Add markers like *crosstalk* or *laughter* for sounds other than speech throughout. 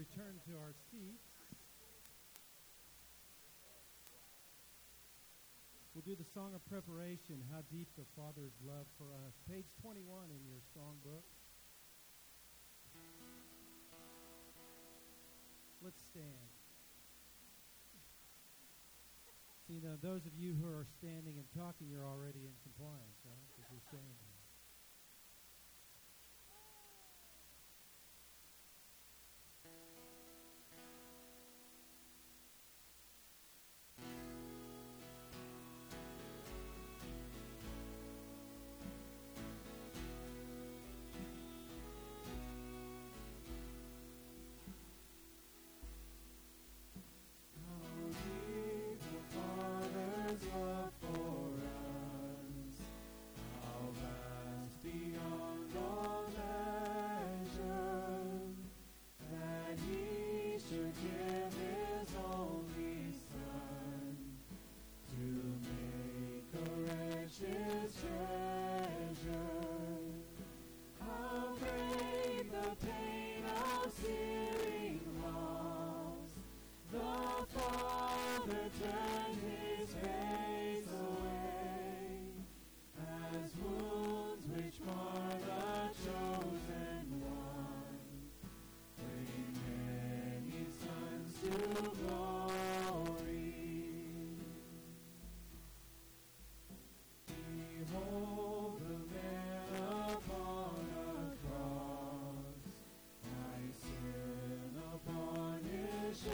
return to our seats. We'll do the song of preparation, How Deep the Father's Love for Us. Page 21 in your songbook. Let's stand. So, you know, those of you who are standing and talking, you're already in compliance, right? Because you're standing.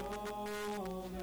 Oh.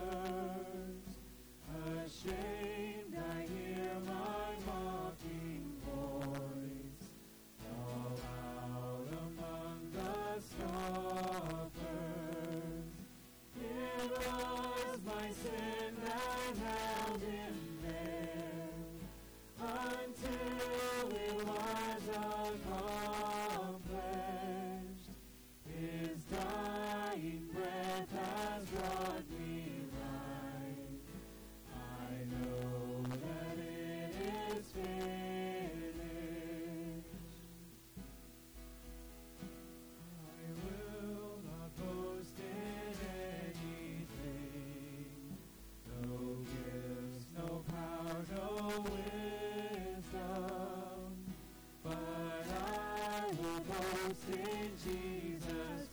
boast in Jesus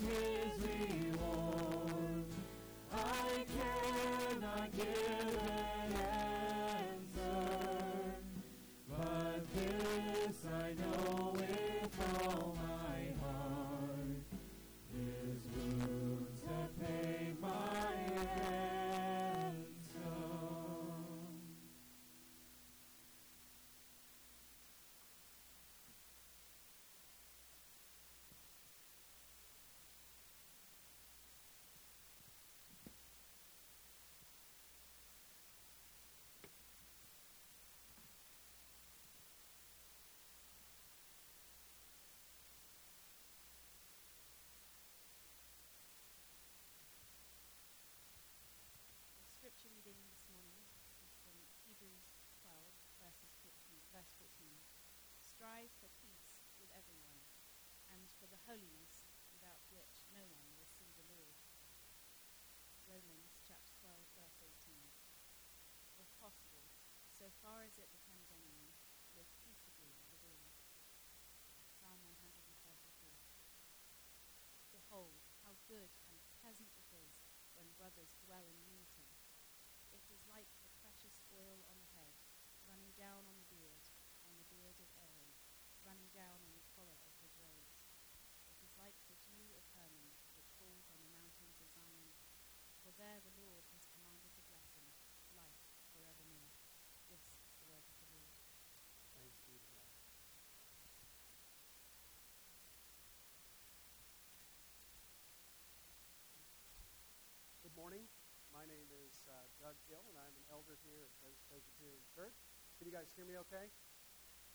strive dwell in unity. It is like the precious oil on the head, running down on the beard of Aaron, running down on the collar of his robes. It is like the dew of Hermon that falls on the mountains of Zion. For there the Lord has commanded the blessing, life forevermore. This is the word of the Lord. Thanks be to God. Name is uh, Doug Gill, and I'm an elder here at Grace Presbyterian Church. Can you guys hear me okay?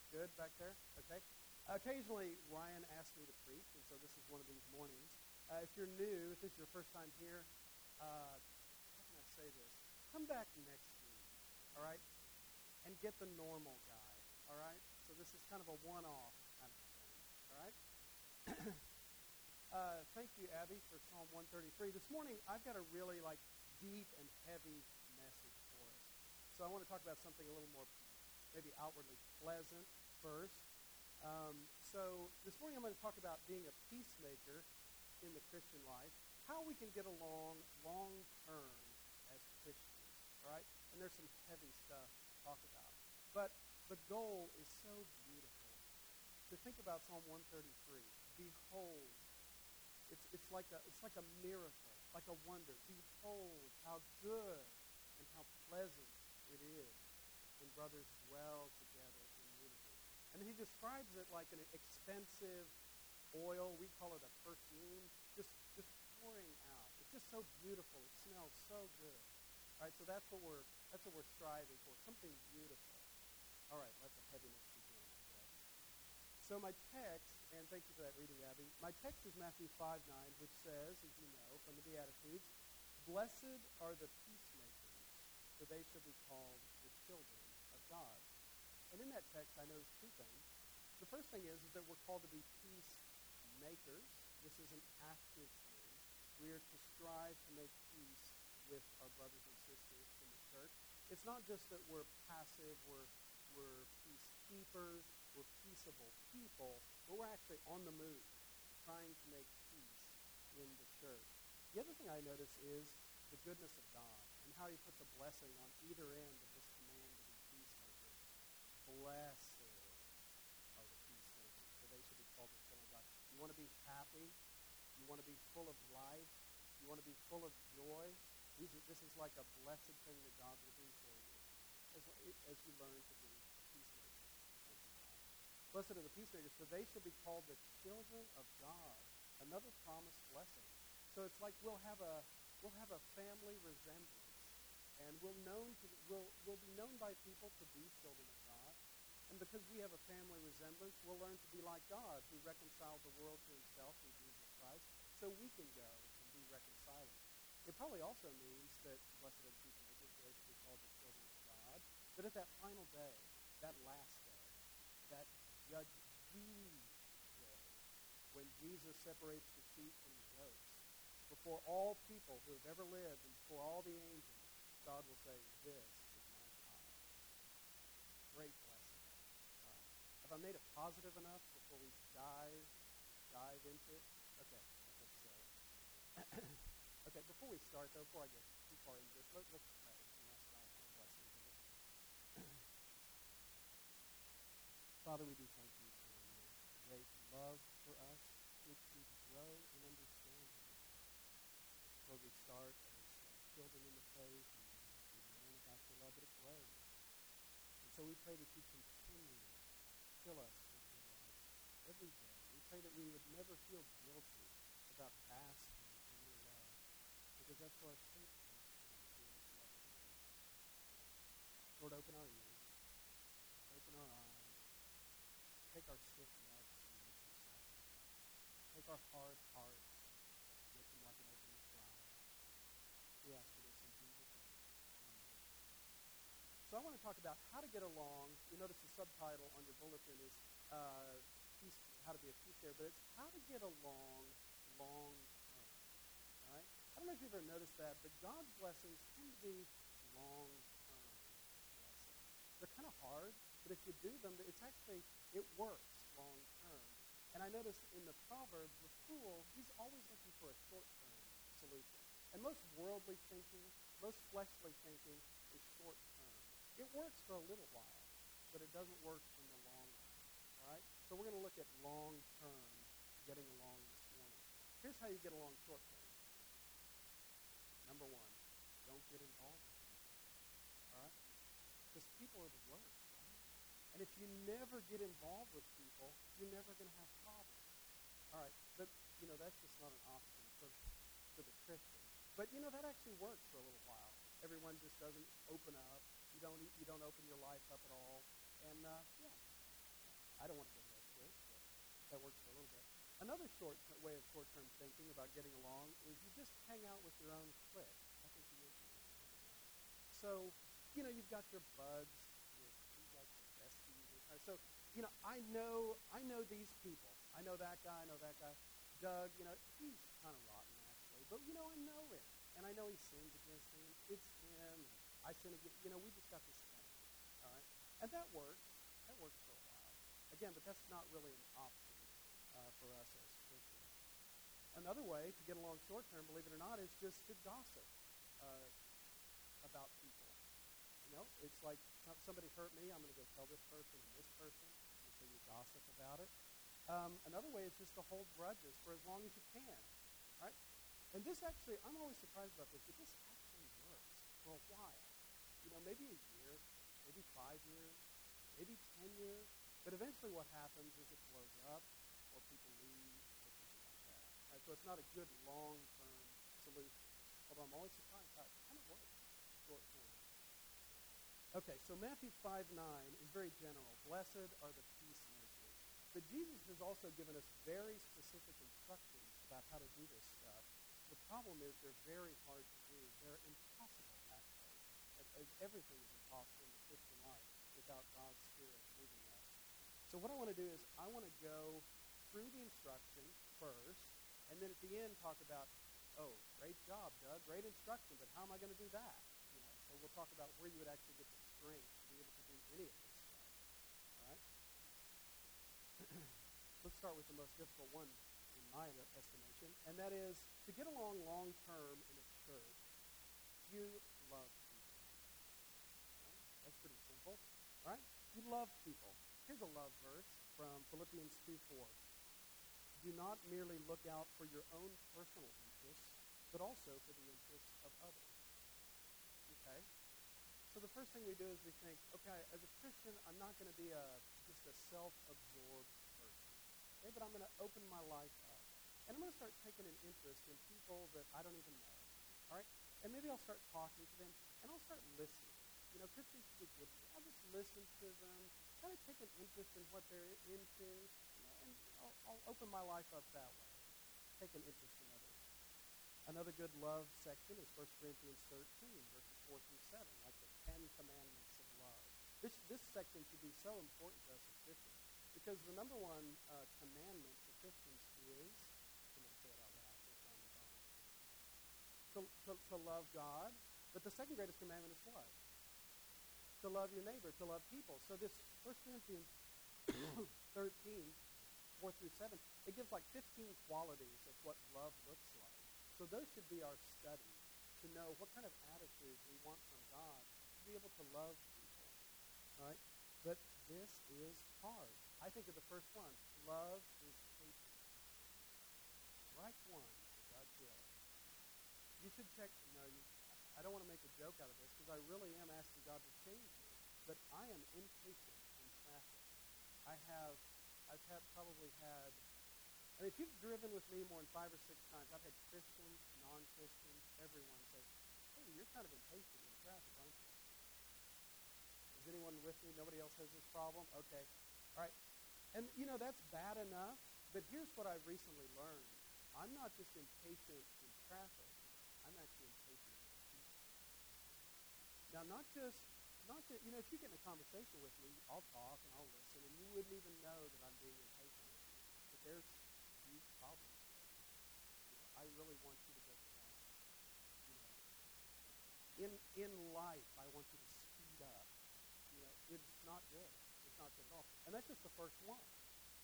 Good back there? Okay. occasionally, Ryan asks me to preach, and so this is one of these mornings. Uh, if you're new, if this is your first time here, uh, how can I say this? Come back next week, all right? And get the normal guy, all right? So this is kind of a one-off kind of thing, all right? *coughs* uh, thank you, Abby, for Psalm 133. This morning, I've got a really like deep and heavy message for us. So I want to talk about something a little more maybe outwardly pleasant first. Um, so this morning I'm going to talk about being a peacemaker in the Christian life, how we can get along long term as Christians, all right? And there's some heavy stuff to talk about. But the goal is so beautiful. To think about Psalm 133, behold, it's, it's, like a, it's like a miracle, like a wonder. Behold how good and how pleasant it is when brothers dwell together in unity. And he describes it like an expensive oil. We call it a perfume, just, just pouring out. It's just so beautiful. It smells so good. All right, so that's what we're, that's what we're striving for, something beautiful. All right, let the heaviness begin, I. So my text, and thank you for that reading, Abby. My text is Matthew 5 9, which says, as you know from the Blessed are the peacemakers, for they shall be called the children of God. And in that text, I noticed two things. The first thing is, is that we're called to be peacemakers. This is an active thing. We are to strive to make peace with our brothers and sisters in the church. It's not just that we're passive, we're, we're peacekeepers, we're peaceable people, but we're actually on the move, trying to make peace in the church. The other thing I notice is the goodness of God and how he puts a blessing on either end of this command to be peacemakers. Blessed are the peacemakers, for they shall be called the children of God. You want to be happy? You want to be full of life? You want to be full of joy? These are, this is like a blessed thing that God will do for you as, as you learn to be a peacemaker unto. Blessed are the peacemakers, for they shall be called the children of God. Another promised blessing. So it's like we'll have a, we'll have a family resemblance and we'll, known to, we'll, we'll be known by people to be children of God, and because we have a family resemblance, we'll learn to be like God, who reconciled the world to himself through Jesus Christ, so we can go and be reconciling. It probably also means that blessed are peacemakers, they should be called the children of God. But at that final day, that last day, that the day, when Jesus separates the sheep from the before all people who have ever lived and before all the angels, God will say, This is my child. Great blessing. Uh, have I made it positive enough before we dive dive into it? Okay, I hope so. *coughs* okay, before we start though, before I get too far into this, let, us pray and ask God for blessing. *coughs* Father, we do thank you for your great love for us, which we grow in understanding. Lord, we start as uh, children in the faith, and we learn about your love, but it grows. And so we pray that you continue fill us with your love every day. We pray that we would never feel guilty about basking in your love, because that's where our strength comes from, being in love you. Lord, open our ears, open our eyes, take our stiff necks and make them softer. Take our hard hearts, make them like an open flower. We ask for this in Jesus' name. Amen. So I want to talk about how to get along. You notice the subtitle on your bulletin is uh, peace, how to be a peacemaker, but it's how to get along long term. All right? I don't know if you've ever noticed that, but God's blessings tend to be long term blessings. They're kind of hard, but if you do them, it's actually, it works long term. And I notice in the Proverbs, the fool, he's always looking for a short term solution. And most worldly thinking, most fleshly thinking is short term. It works for a little while, but it doesn't work in the long run. All right? So we're going to look at long term getting along this morning. Here's how you get along short term. Number one, don't get involved with people. All right? Because people are the worst, right? And if you never get involved with people, you're never going to have problems. All right, but you know that's just not an option for for the Christian. But you know that actually works for a little while. Everyone just doesn't open up. Don't you don't open your life up at all. And uh, yeah, I don't want to go that church, but that works for a little bit. Another short t- way of short-term thinking about getting along is you just hang out with your own clique. I think you mentioned that. So you know you've got your buds, your like besties. Or, so you know I know I know these people. I know that guy. I know that guy. Doug, you know he's kind of rotten actually, but you know I know him, and I know he sins against and it's him, and I sin against. You know we just got this thing, all right, and that works. That works for a while. Again, but that's not really an option uh, for us as Christians. Another way to get along short term, believe it or not, is just to gossip uh, about people. You know, it's like somebody hurt me, I'm going to go tell this person and this person, and so you gossip about it. Um, another way is just to hold grudges for as long as you can, right? And this actually, I'm always surprised about this, but this actually works for a while. Know, maybe a year, maybe five years, maybe ten years, but eventually what happens is it blows up, or people leave, or something like that. Right? So it's not a good long-term solution. Although I'm always surprised how it kind of works short-term. Okay, so Matthew 5 9 is very general. Blessed are the peacemakers. but Jesus has also given us very specific instructions about how to do this stuff. The problem is they're very hard to do. They're impossible, everything is impossible in the Christian life without God's Spirit moving us. So what I want to do is I want to go through the instruction first, and then at the end talk about, oh, great job, Doug, great instruction, but how am I going to do that? You know, so we'll talk about where you would actually get the strength to be able to do any of this All right. *clears throat* let's start with the most difficult one in my estimation, and that is to get along long term in a church, you love people. Right? That's pretty simple, right? You love people. Here's a love verse from Philippians 2 4. Do not merely look out for your own personal interests, but also for the interests of others. Okay? So the first thing we do is we think, okay, as a Christian, I'm not going to be a just a self-absorbed person. Okay, but I'm going to open my life up. And I'm going to start taking an interest in people that I don't even know. All right? And maybe I'll start talking to them, and I'll start listening. You know, Christians good. I'll just listen to them, kind of take an interest in what they're into, and I'll, I'll open my life up that way. Take an interest in others. Another good love section is 1 Corinthians 13, verses 4 through 7, like the Ten Commandments of love. This, this section should be so important to us as Christians. Because the number one uh, commandment for Christians is, to, to, to love God. But the second greatest commandment is what? To love your neighbor, to love people. So this 1 Corinthians *coughs* 13, 4 through 7, it gives like 15 qualities of what love looks like. So those should be our study, to know what kind of attitude we want from God to be able to love people. Right? But this is hard. I think of the first one. Love is patient. Strike one Doug Hill. You should check. No, you, I don't want to make a joke out of this because I really am asking God to change me. But I am impatient on traffic. I have, I've had probably had. I mean, if you've driven with me more than five or six times, I've had Christians, non-Christians, everyone say, "Hey, you're kind of impatient in traffic, aren't you?" Is anyone with me? Nobody else has this problem? Okay. All right. And, you know, that's bad enough, but here's what I've recently learned. I'm not just impatient in traffic, I'm actually. Now, not just, not just, you know, if you get in a conversation with me, I'll talk and I'll listen, and you wouldn't even know that I'm being impatient with you. But there's huge problems. You know, I really want you to go fast. You know, in, in life, I want you to speed up. You know, it's not good It's not good at all. And that's just the first one.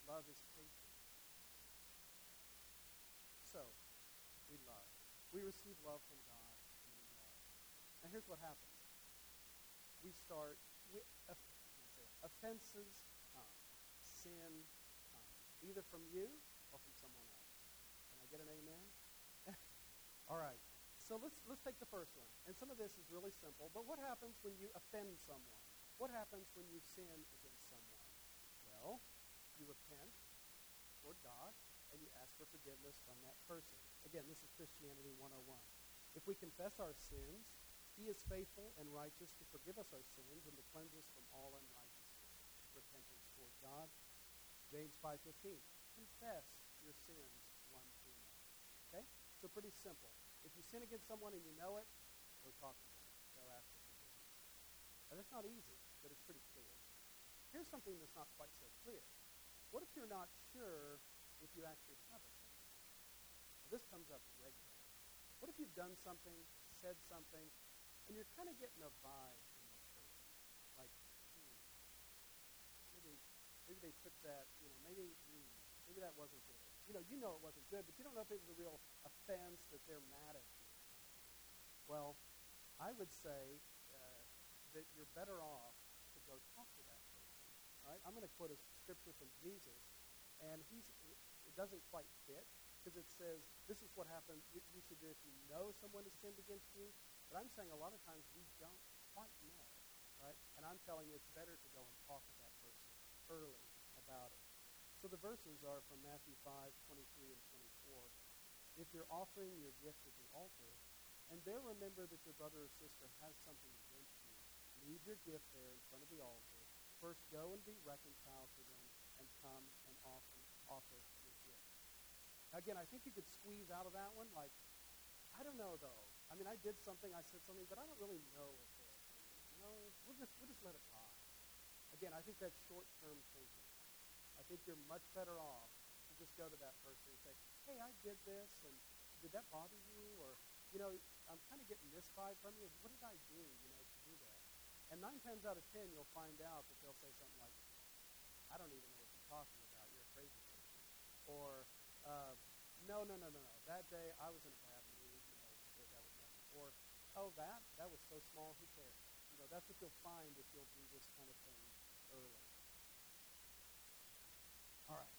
Love is patient. So, we love. We receive love from God, and here's what happens. We start, it, offenses come, sin comes, either from you or from someone else. Can I get an amen? *laughs* all right. So let's, let's take the first one. And some of this is really simple, but what happens when you offend someone? What happens when you sin against someone? Well, you repent toward God and you ask for forgiveness from that person. Again, this is Christianity 101. If we confess our sins, he is faithful and righteous to forgive us our sins and to cleanse us from all unrighteousness. Repentance toward God. James 5.15. Confess your sins one to another. Okay? So pretty simple. If you sin against someone and you know it, go talk to them. Go ask for that's not easy, but it's pretty clear. Here's something that's not quite so clear. What if you're not sure if you actually have a sin? Well, this comes up regularly. What if you've done something, said something, and you're kind of getting a vibe from that person? Like, hmm, maybe, maybe they took that, you know, maybe, hmm, maybe that wasn't good. You know, you know it wasn't good, but you don't know if it was a real offense that they're mad at you. Well, I would say uh, that you're better off to go talk to that person. Right? I'm going to quote a scripture from Jesus, and he's it doesn't quite fit because it says this is what happens. You should do if you know someone has sinned against you. But I'm saying a lot of times we don't quite know, right? And I'm telling you it's better to go and talk with that person early about it. So the verses are from Matthew 5, 23 and 24. If you're offering your gift at the altar, and there remember that your brother or sister has something against you, leave your gift there in front of the altar. First go and be reconciled to them, and come and offer, offer your gift. Again, I think you could squeeze out of that one, like, I don't know though. I mean, I did something, I said something, but I don't really know if they're. You know, we'll just we'll just let it ride. Again, I think that's short-term thinking. I think you're much better off to just go to that person and say, "Hey, I did this, and did that bother you?" Or, you know, I'm kind of getting this vibe from you. What did I do, you know, to do that? And nine times out of ten, you'll find out that they'll say something like, "I don't even know what you're talking about. You're a crazy person," or uh, no, no, no, no, no. That day I was in a bad mood. You know, that, that was nothing. Or, oh, that that was so small. Who cares? You know, that's what you'll find if you'll do this kind of thing early. All right.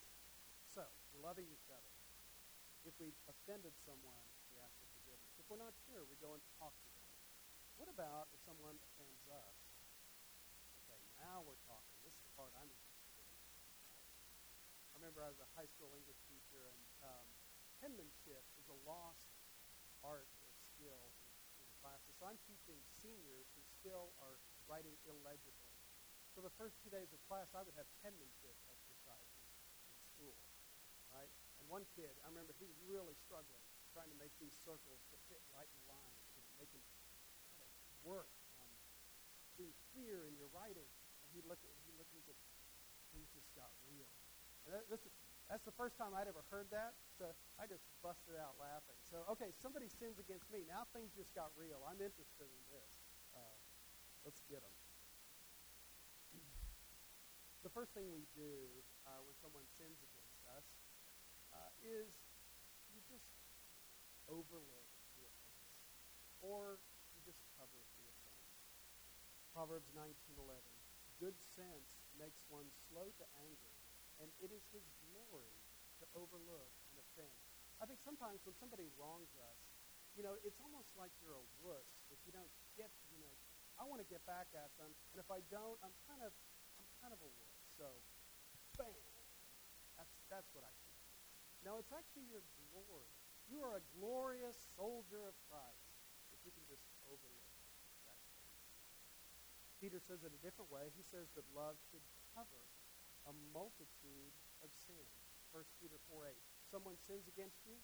So we're loving each other. If we've offended someone, we ask for forgiveness. If we're not sure, we go and talk to them. What about if someone offends us? Okay, now we're talking. This is the part I'm interested in. Right? I remember I was a high school English teacher, and um, penmanship is a lost art or skill in, in the classes. So I'm teaching seniors who still are writing illegibly. So the first two days of class, I would have penmanship exercises in school, right? And one kid, I remember he was really struggling trying to make these circles to fit right in the lines, you know, making try to work um, on being clear in your writing. And he looked at he looked and he said, things just got real. And that, this is that's the first time I'd ever heard that, so I just busted out laughing. So, okay, somebody sins against me. Now things just got real. I'm interested in this. Uh, let's get them. the first thing we do uh, when someone sins against us uh, is you just overlook the offense, or you just cover the offense. Proverbs 19:11. Good sense makes one slow to anger and it is his glory to overlook an offense. I think sometimes when somebody wrongs us, you know, it's almost like you're a wuss if you don't get, you know, I want to get back at them, and if I don't, I'm kind of, I'm kind of a wuss. So, bam, that's that's what I feel. Now it's actually your glory. You are a glorious soldier of Christ if you can just overlook that. Peter says it a different way. He says that love should cover a multitude of sins. 1 Peter 4 8. Someone sins against you,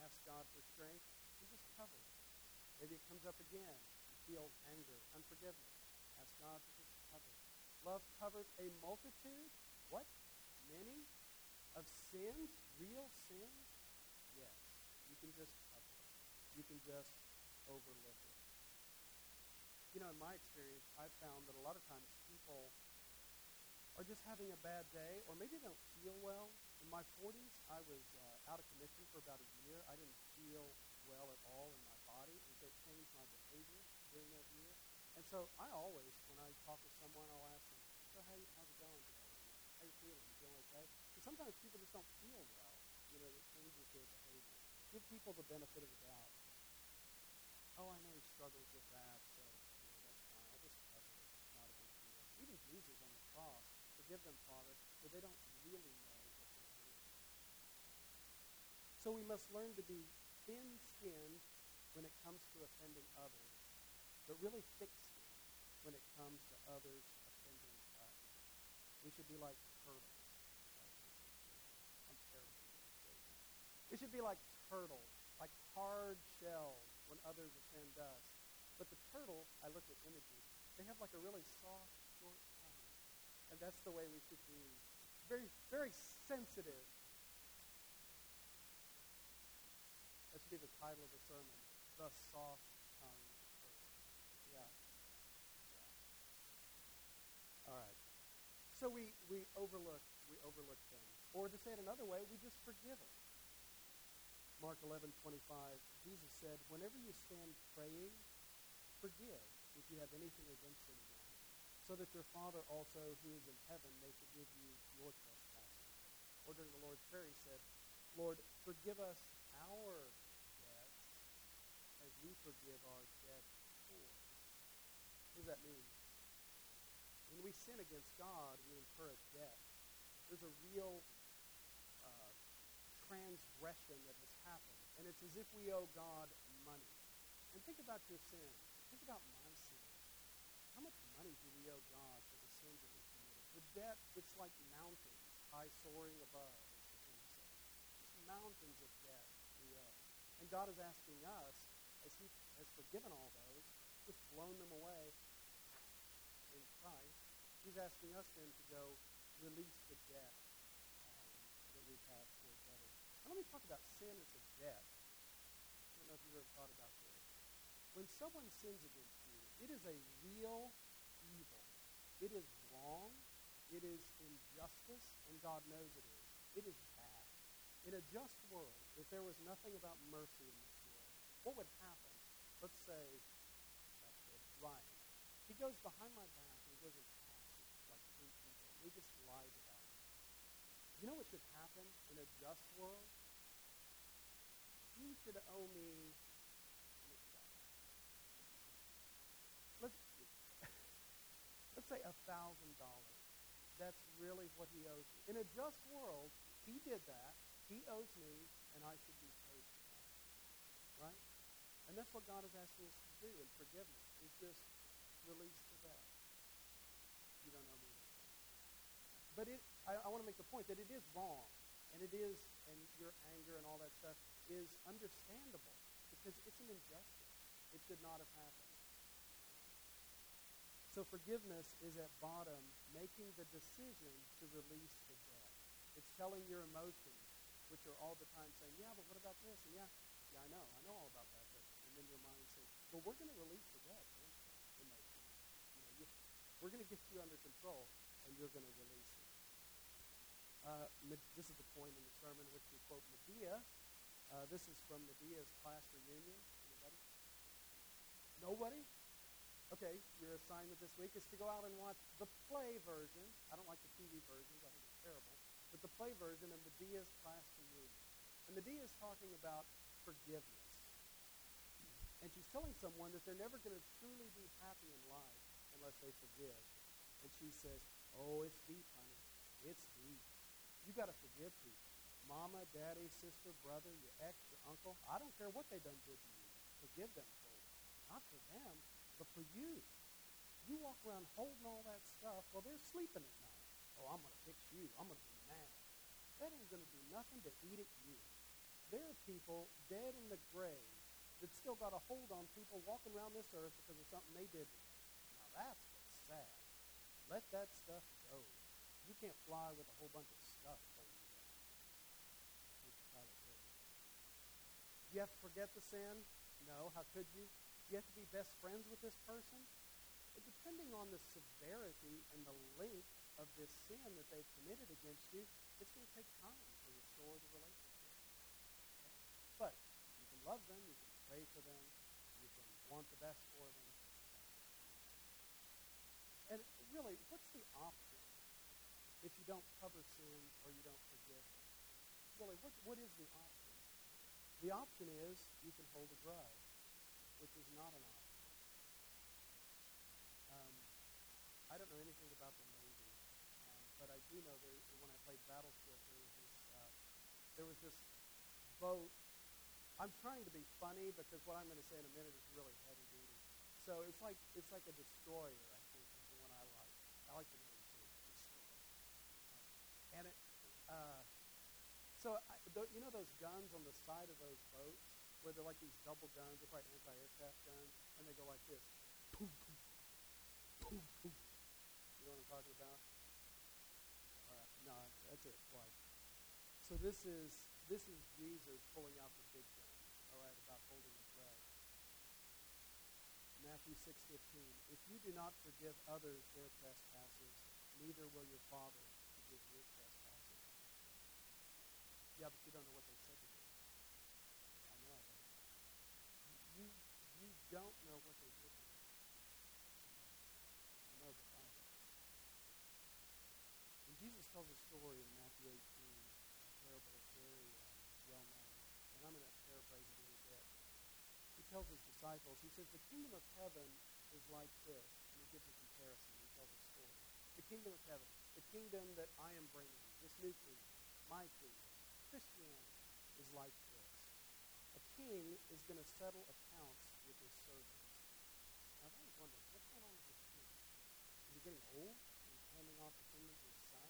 ask God for strength, and just cover it. Maybe it comes up again. You feel anger, unforgiveness. Ask God to just cover it. Love covers a multitude, what? Many of sins, real sins? Yes. You can just cover it. You can just overlook it. You know, in my experience, I've found that a lot of times people are just having a bad day, or maybe they don't feel well. In my 40s, I was uh, out of commission for about a year. I didn't feel well at all in my body, and so it changed my behavior during that year. And so I always, when I talk with someone, I'll ask them, so how you, how's it going today? How you feeling? You feeling okay? Because sometimes people just don't feel well. You know, it changes their behavior. Give people the benefit of the doubt. Oh, I know he struggles with that, so you know that's fine. I'll just cover it. It's not a big deal. Even Jesus on the cross Forgive them, Father, they don't really know what they're doing. So we must learn to be thin skinned when it comes to offending others, but really thick skinned when it comes to others offending us. We should be like turtles. I'm terrible. We should be like turtles, like hard shells when others offend us. But the turtle, I looked at images, they have like a really soft, that's the way we should be. Very, very sensitive. That should be the title of the sermon, The Soft Turtle. Yeah. Yeah. All right. So we, we overlook we overlook things. Or to say it another way, we just forgive them. Mark 11, 25, Jesus said, Whenever you stand praying, forgive if you have anything against anyone, so that your Father also, who is in heaven, may forgive you your trespasses. Or during the Lord's Prayer, he said, Lord, forgive us our debts as we forgive our debtors. What does that mean? When we sin against God, we incur a debt there's a real uh, transgression that has happened. And it's as if we owe God money. And think about your sins. Think about my sins. How much money do we owe God for the sins that we've committed? The debt, it's like mountains, high soaring above. Just mountains of debt we owe. And God is asking us, as He has forgiven all those, just blown them away in Christ, He's asking us then to go release the debt um, that we have towards others. Now, let me talk about sin as a debt. I don't know if you've ever thought about this. When someone sins against you, it is a real. It is wrong. It is injustice, and God knows it is. It is bad. In a just world, if there was nothing about mercy in this world, what would happen? Let's say, that kid, Ryan, he goes behind my back and he goes and he just lies about it. You know what should happen in a just world? He should owe me. Let's let's say a thousand dollars. That's really what he owes me. In a just world, he did that. He owes me, and I should be paid for that. Right? And that's what God is asking us to do in forgiveness, is just release the debt. You don't owe me but it, I, I want to make the point that it is wrong, and it is, and your anger and all that stuff is understandable because it's an injustice. It should not have happened. So forgiveness is at bottom making the decision to release the debt. It's telling your emotions, which are all the time saying, yeah, but what about this? And yeah, yeah, I know. I know all about that. But, and then your mind says, well, we're going to release the debt, we're going to get you under control, and you're going to release it. Uh, this is the point in the sermon which we quote Madea. Uh, this is from Madea's class reunion. Anybody? Nobody? Okay, your assignment this week is to go out and watch the play version. I don't like the TV versions, I think it's terrible. But the play version of Madea's class reunion. And Madea is talking about forgiveness. And she's telling someone that they're never going to truly be happy in life unless they forgive. And she says, Oh, it's deep, honey. It's deep. You got to forgive people. Mama, daddy, sister, brother, your ex, your uncle. I don't care what they done did to you. Forgive them fully. Not for them, but for you. You walk around holding all that stuff while they're sleeping at night. Oh, I'm going to fix you. I'm going to be mad. That ain't going to do nothing to eat at you. There are people dead in the grave that still got a hold on people walking around this earth because of something they did. Now that's what's sad. Let that stuff go. You can't fly with a whole bunch of stuff holding you. You have to forget the sin? No. How could you? You have to be best friends with this person? But depending on the severity and the length of this sin that they've committed against you, it's going to take time to restore the relationship. Okay? But you can love them, you can pray for them, you can want the best for them. And really, what's the option? if you don't cover sins or you don't forgive? Really, what, what is the option? The option is you can hold a grudge, which is not an option. Um, I don't know anything about the Navy, um, but I do know there, when I played Battleship, there was this, uh, there was this boat. I'm trying to be funny because what I'm going to say in a minute is really heavy duty. So it's like it's like a destroyer. I think is the one I like. I like the name too, destroyer. Uh, and it, uh, so I, th- you know those guns on the side of those boats where they're like these double guns. They're probably anti-aircraft guns, and they go like this. Poof, poof, poof, poof. You know what I'm talking about? All right, no, that's it. Twice. So this is this is Jesus pulling out the big gun. All right, about holding a grudge. Matthew six fifteen. If you do not forgive others their trespasses, neither will your Father forgive your trespasses. Yeah, but you don't know what they said to me. I know I don't. You you don't know what they did know, but I don't. Jesus tells a story in Matthew 18, a parable that's very uh, well known, and I'm going to paraphrase it a little bit. He tells his disciples, he says, the kingdom of heaven is like this, and he gives a comparison. He tells a story. The kingdom of heaven, the kingdom that I am bringing, this new kingdom, my kingdom, Christianity, is like this. A king is going to settle accounts with his servants. Now, I've always wondered, what's going on with this king? Is he getting old and handing off the kingdom to his son?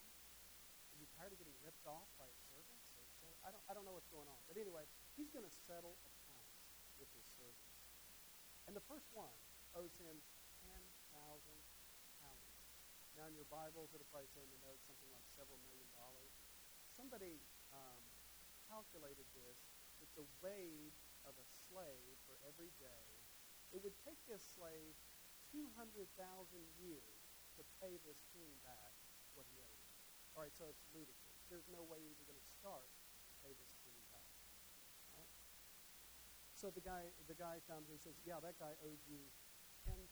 Is he tired of getting ripped off by his servants? Or so, I, don't, I don't know what's going on. But anyway, he's going to settle accounts with his servants. And the first one owes him 10,000 talents. Now, in your Bibles, it'll probably say in the notes something like several million dollars. Somebody um, calculated this that the wage of a slave for every day, it would take this slave 200,000 years to pay this king back what he owed. All right, so it's ludicrous. There's no way you're even going to start to pay this king back. Right? So the guy, the guy comes and says, yeah, that guy owes you 10,000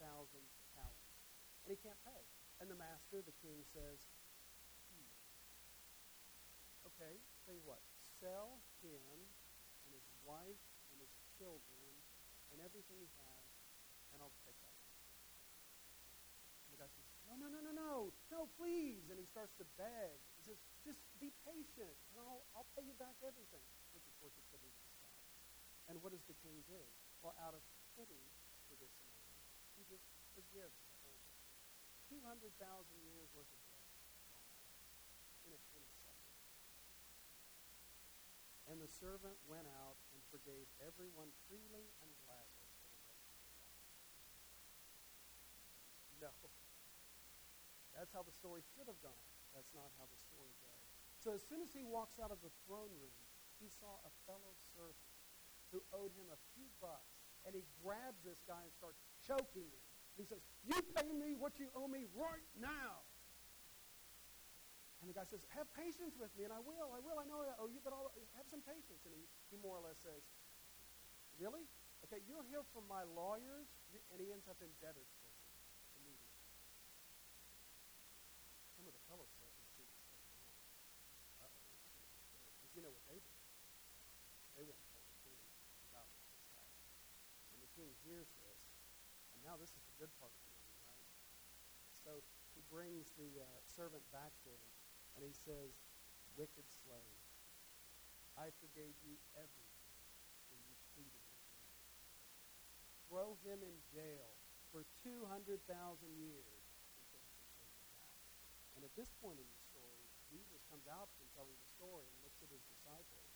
talents. And he can't pay. And the master, the king, says, hmm. Okay, tell you what, sell him and his wife children and everything he has, and I'll take that. And the guy says, No, no, no, no, no, no, please. And he starts to beg. He says, Just be patient, and I'll, I'll pay you back everything, which of course he couldn't decide. And what does the king do? Well, out of pity for this man, he just forgives the whole thing. 200,000 years worth of debt in a, in a second. And the servant went out forgave everyone freely and gladly for the. *laughs* No. That's how the story should have gone. That's not how the story goes. So as soon as he walks out of the throne room, he saw a fellow servant who owed him a few bucks. And he grabs this guy and starts choking him. He says, You pay me what you owe me right now. And the guy says, Have patience with me, and I will, I will, I know owe you, but I'll have some patience. And he, he more or less says, Really? Okay, you'll hear from my lawyers, and he ends up in debtor's prison immediately. Some of the fellow servants see this. Uh oh. Because you know what they did? They went and told the king about what just happened. And the king hears this, and now this is the good part of the movie, right? So he brings the uh, servant back to him, and he says, Wicked slave, I forgave you everything when you pleaded with me. Throw him in jail for 200,000 years. And at this point in the story, Jesus comes out from telling the story and looks at his disciples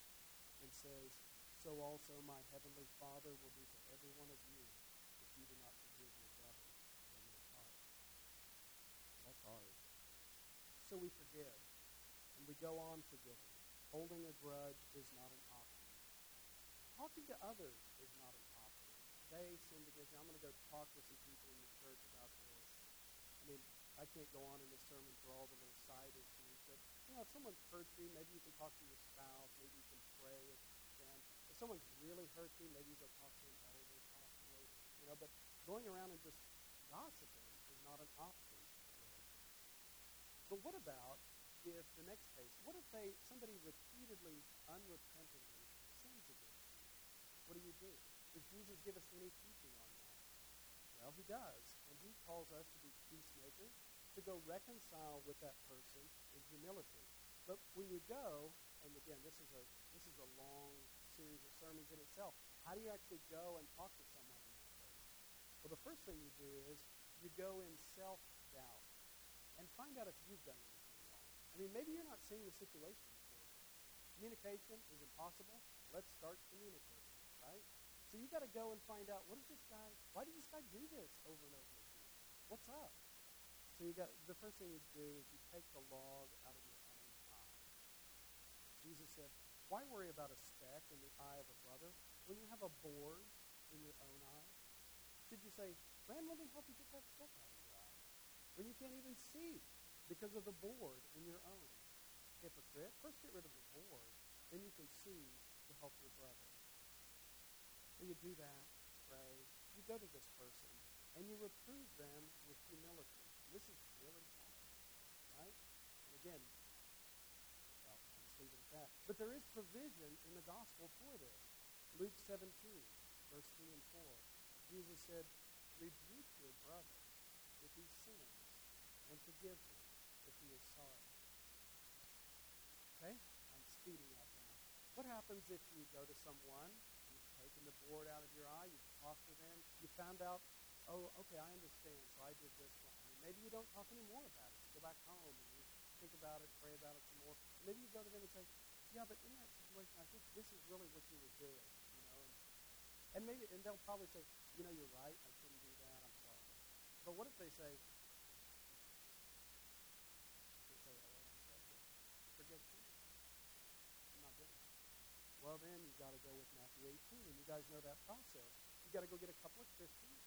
and says, So also my heavenly Father will do to every one of you if you do not forgive your brother from your heart. That's hard. So we forgive, and we go on forgiving. Holding a grudge is not an option. Talking to others is not an option. They sinned against me. I'm going to go talk to some people in the church about this. I mean, I can't go on in this sermon for all the little side issues, but you know, if someone's hurt you, maybe you can talk to your spouse, maybe you can pray with them. If someone's really hurt you, maybe you go talk to an elder, possibly. You know, but going around and just gossiping is not an option. But what about if the next case, what if they somebody repeatedly, unrepentantly sins against you? What do you do? Does Jesus give us any teaching on that? Well, he does. And he calls us to be peacemakers, to go reconcile with that person in humility. But when you go, and again, this is a this is a long series of sermons in itself. How do you actually go and talk to someone in that place? Well, the first thing you do is you go in self doubt and find out if you've done wrong. I mean, maybe you're not seeing the situation. Communication is impossible. Let's start communicating, right? So you got to go and find out what is this guy? Why did this guy do this over and over again? What's up? So you got the first thing you do is you take the log out of your own eye. Jesus said, "Why worry about a speck in the eye of a brother when you have a board in your own eye? Should you say, Friend, let me help you get that speck out of your eye, when you can't even see because of the board in your own? Hypocrite, first get rid of the board, then you can see to help your brother." And you do that, pray. You go to this person, and you reprove them with humility. This is really hard, right? And again, well, I'll leave it at that. But there is provision in the gospel for this. Luke 17, verse 3 and 4. Jesus said, Rebuke your brother if he sins, and forgive him if he is sorry. Okay? I'm speeding up now. What happens if you go to someone, you've taken the board out of your eye, you've talked to them, you found out, oh, okay, I understand, so I did this wrong. Mean, maybe you don't talk anymore about it. You go back home and you think about it, pray about it some more. Maybe you go to them and say, yeah, but in that situation, I think this is really what you were doing, you know, and, and maybe, and they'll probably say, you know, you're right, I shouldn't do that, I'm sorry. But what if they say, they say, oh, wait on a second, forget you. I'm not doing that. Well, then you've got to go with Matthew 18, and you guys know that process. You've got to go get a couple of Christians.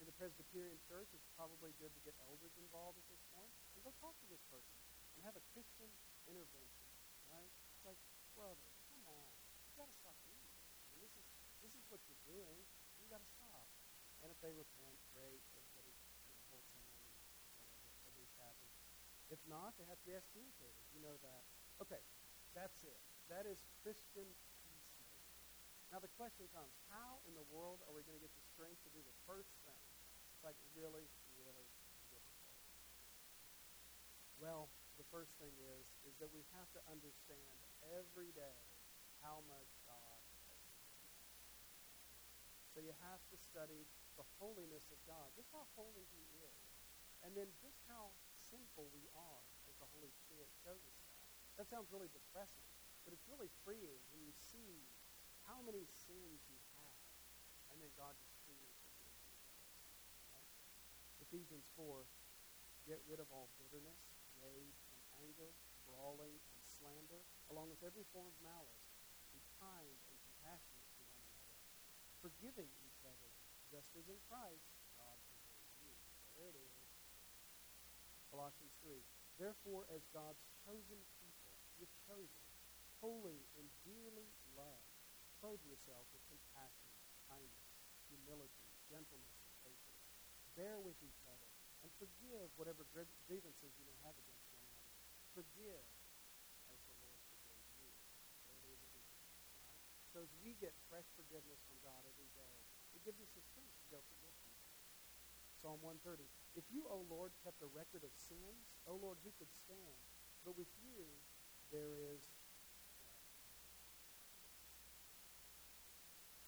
In the Presbyterian church, it's probably good to get elders involved at this point, and go talk to this person and have a Christian intervention, right? It's like, brother, come on, you got to stop doing this. I mean, this is this is what you're doing. You got to stop. And if they repent, great. Everybody, you know, hands and whatever. Everybody's happy. If not, they have to be excommunicated. You know that. Okay, that's it. That is Christian. Now the question comes: How in the world are we going to get the strength to do the first thing? It's like really, really difficult. Well, the first thing is is that we have to understand every day how much God has forgiven us. So you have to study the holiness of God, just how holy He is, and then just how sinful we are as the Holy Spirit shows us that. That sounds really depressing, but it's really freeing when you see how many sins you have, and then God just freely forgives you. Right? Ephesians 4, get rid of all bitterness, rage, and anger, brawling, and slander, along with every form of malice. Be kind and compassionate to one another, forgiving each other, just as in Christ God forgave you. There it is. Colossians 3. Therefore, as God's chosen people, you're chosen, holy and dearly loved, clothe yourself with compassion, kindness, humility, gentleness, and patience. Bear with each other and forgive whatever grievances you may have against one another. Forgive as the Lord forgave you. There it is again. Right? So as we get fresh forgiveness from God every day, it gives us the strength to go forgive people. Psalm 130. If you, O Lord, kept a record of sins, O Lord, who could stand? But with you there is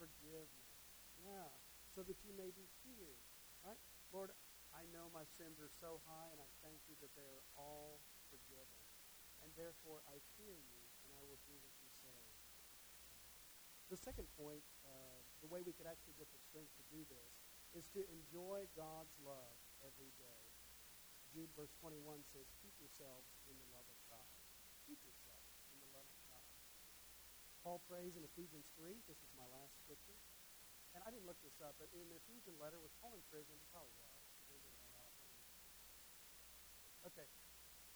Forgiveness. Yeah. So that you may be feared. Right? Lord, I know my sins are so high, and I thank you that they are all forgiven. And therefore, I fear you, and I will do what you say. The second point, uh, the way we could actually get the strength to do this, is to enjoy God's love every day. Jude verse 21 says, Keep yourselves in the love of God. Keep yourself in the love of God. Paul prays in Ephesians 3. This is. And I didn't look this up, but in the Ephesian letter, was Paul in prison? He probably was. Okay.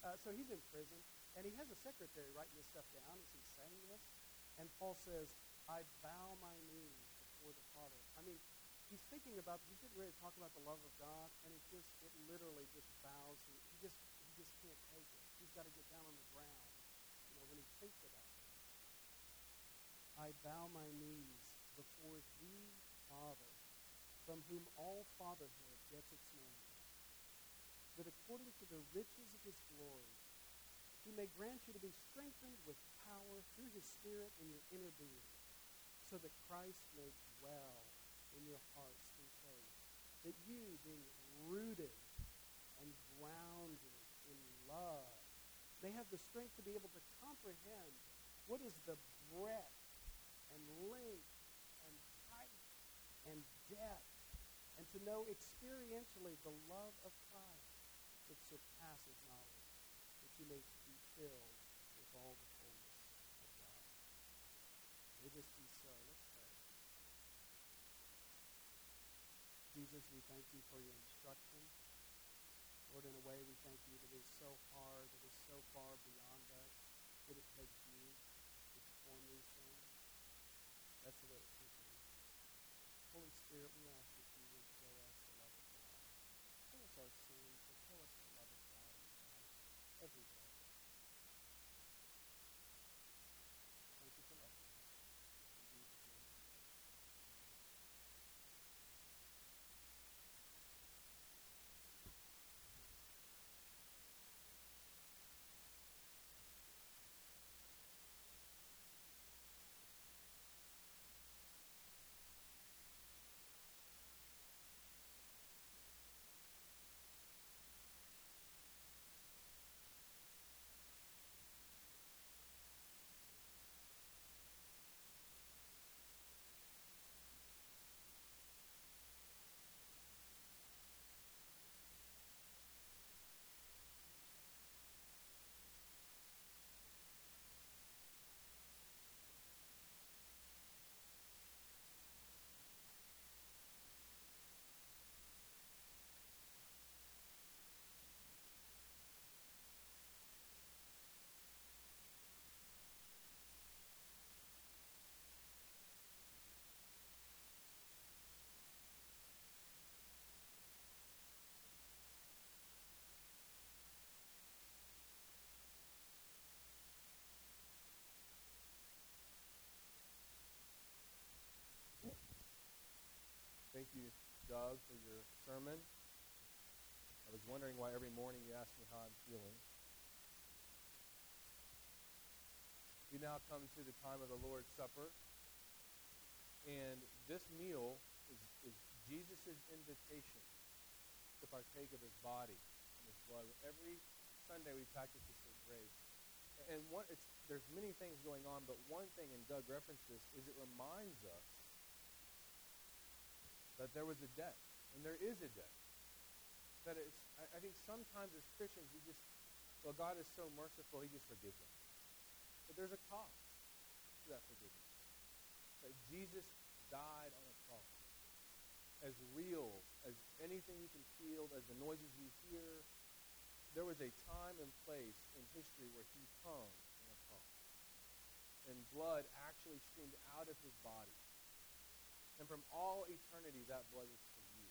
Uh, so he's in prison, and he has a secretary writing this stuff down as he's saying this. And Paul says, I bow my knees before the Father. I mean, he's thinking about, he's getting ready to talk about the love of God, and it just, it literally just bows. He, he just, he just can't take it. He's got to get down on the ground, you know, when he thinks about this. I bow my knees before thee, Father, from whom all fatherhood gets its name that according to the riches of his glory, he may grant you to be strengthened with power through his Spirit in your inner being, so that Christ may dwell in your hearts through faith. That you, being rooted and grounded in love, may have the strength to be able to comprehend what is the breadth and length and depth, and to know experientially the love of Christ that surpasses knowledge, that you may be filled with all the fullness of God. May this be so. Let's pray. Jesus, we thank you for your instruction. Lord, in a way, we thank you that it is so hard, it is so far beyond us, that it takes you to perform these things. That's the way. Holy Spirit, we ask that you would show us the love of God. Show us our sins and show us the love of God in Christ every day. Thank you for loving us. In Jesus' name we pray. Amen. Thank you, Doug, for your sermon. I was wondering why every morning you ask me how I'm feeling. We now come to the time of the Lord's Supper. And this meal is, is Jesus' invitation to partake of his body and his blood. Every Sunday we practice this at Grace. And one, it's, there's many things going on, but one thing, and Doug referenced this, is it reminds us that there was a debt, and there is a debt. That it's, I, I think sometimes as Christians, we just, well, God is so merciful, He just forgives us. But there's a cost to that forgiveness. That Jesus died on a cross. As real as anything you can feel, as the noises you hear, there was a time and place in history where He hung on a cross. And blood actually streamed out of His body. And from all eternity, that blood is for you.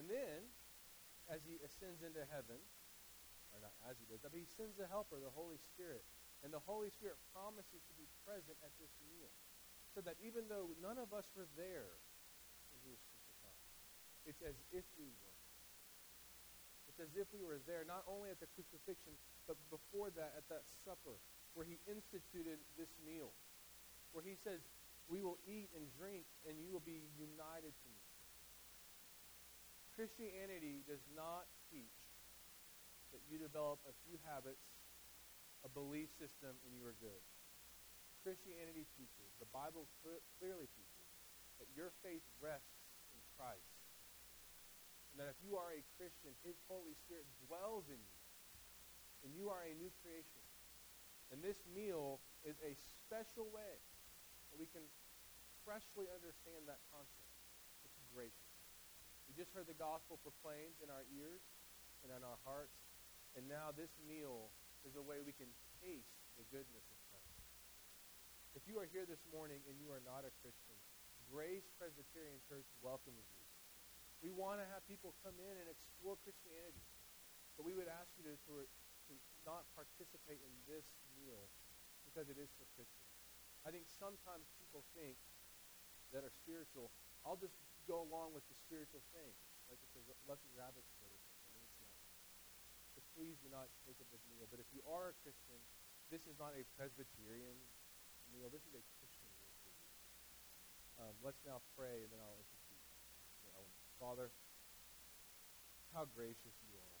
And then, as he ascends into heaven, or not as he does, but he sends the helper, the Holy Spirit. And the Holy Spirit promises to be present at this meal. So that even though none of us were there when he was it's as if we were. It's as if we were there, not only at the crucifixion, but before that, at that supper, where he instituted this meal. Where he says, we will eat and drink, and you will be united to me. Christianity does not teach that you develop a few habits, a belief system, and you are good. Christianity teaches, the Bible cl- clearly teaches, that your faith rests in Christ. And that if you are a Christian, His Holy Spirit dwells in you, and you are a new creation. And this meal is a special way we can freshly understand that concept. It's grace. We just heard the gospel proclaimed in our ears and in our hearts, and now this meal is a way we can taste the goodness of Christ. If you are here this morning and you are not a Christian, Grace Presbyterian Church welcomes you. We want to have people come in and explore Christianity, but we would ask you to, to, to not participate in this meal because it is for Christians. I think sometimes people think that are spiritual, I'll just go along with the spiritual thing, like it's a lucky rabbit foot or something, it's not. So please do not take of this meal. But if you are a Christian, this is not a Presbyterian meal. This is a Christian Um, let's now pray, and then I'll institute the elements. Father, how gracious you are,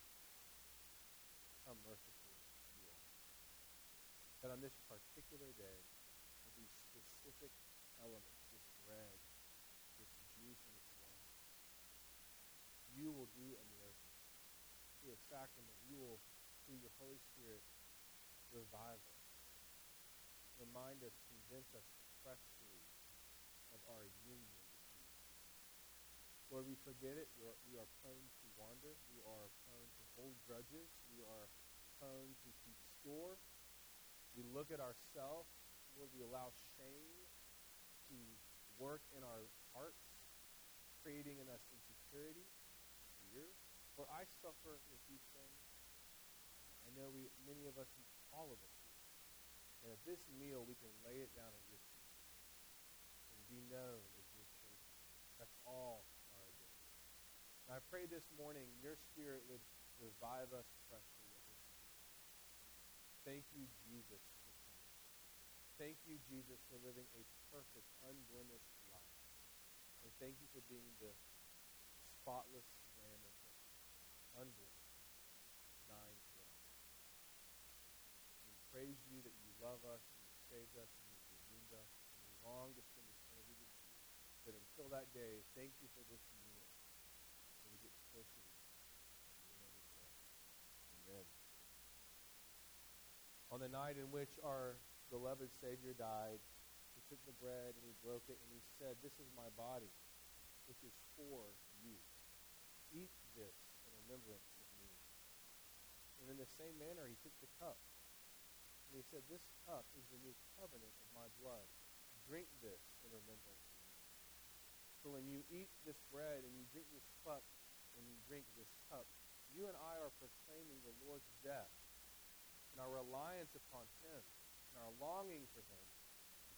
how merciful you are. That on this particular day, specific elements, this bread, this juice, and this wine, you will do a miracle. Through a sacrament, you will, through your Holy Spirit, revive us. Remind us, convince us freshly of our union with you. Lord, we forget it. We're, we are prone to wander. We are prone to hold grudges. We are prone to keep score. We look at ourselves. Lord, we allow shame to work in our hearts, creating in us insecurity, fear. Lord, I suffer with these things. I know we, many of us, all of us. And at this meal, we can lay it down at your feet and be known as your children. That's all our identity. And I pray this morning your spirit would revive us freshly this. Thank you, Jesus. Thank you, Jesus, for living a perfect, unblemished life. And thank you for being the spotless Lamb of God, unblemished, dying for us. We praise you that you love us and you saved us and you've redeemed us. And we long to spend eternity with you. But until that day, thank you for this meal. And we get closer to you. Amen. On the night in which our beloved Savior died, he took the bread and he broke it and he said, This is my body, which is for you. Eat this in remembrance of me. And in the same manner, he took the cup. And he said, This cup is the new covenant of my blood. Drink this in remembrance of me. So when you eat this bread and you drink this cup, when you drink this cup, you and I are proclaiming the Lord's death and our reliance upon him and our longing for him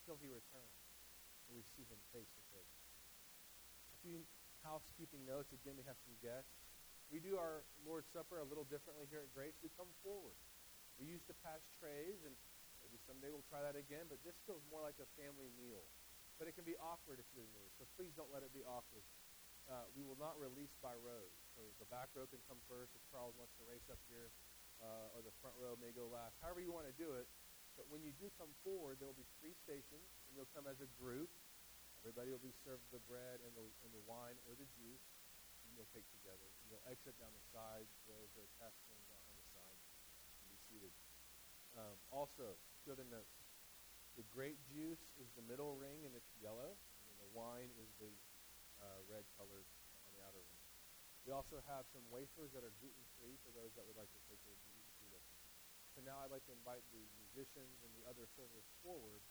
until he returns and we see him face to face. A few housekeeping notes. Again, we have some guests. We do our Lord's Supper a little differently here at Grace. We come forward. We used to pass trays, and maybe someday we'll try that again, but this feels more like a family meal. But it can be awkward if you're new, so please don't let it be awkward. Uh, we will not release by rows. So the back row can come first if Charles wants to race up here, uh, or the front row may go last. However you want to do it. But when you do come forward, there will be three stations, and you'll come as a group. Everybody will be served the bread and the, and the wine or the juice, and you'll take together. And you'll exit down the rows that are tasseling down on the sides, and be seated. Um, also, two other notes. The grape juice is the middle ring, and it's yellow, and the wine is the uh, red colored on the outer ring. We also have some wafers that are gluten-free for those that would like to take their. So now I'd like to invite the musicians and the other servers forward,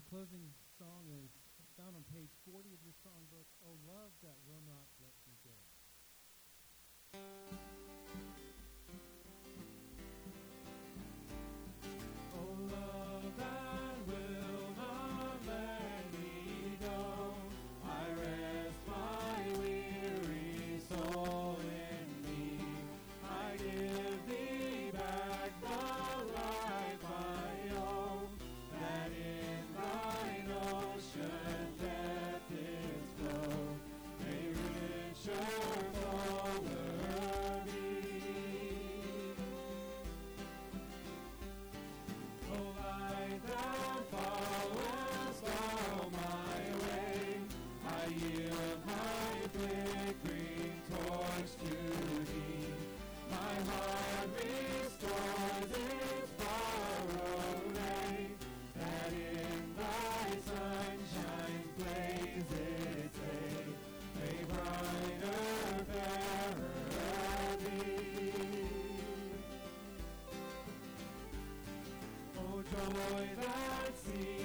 Our closing song is found on page 40 of your songbook, Oh Love That Will Not Let You Go. noiva se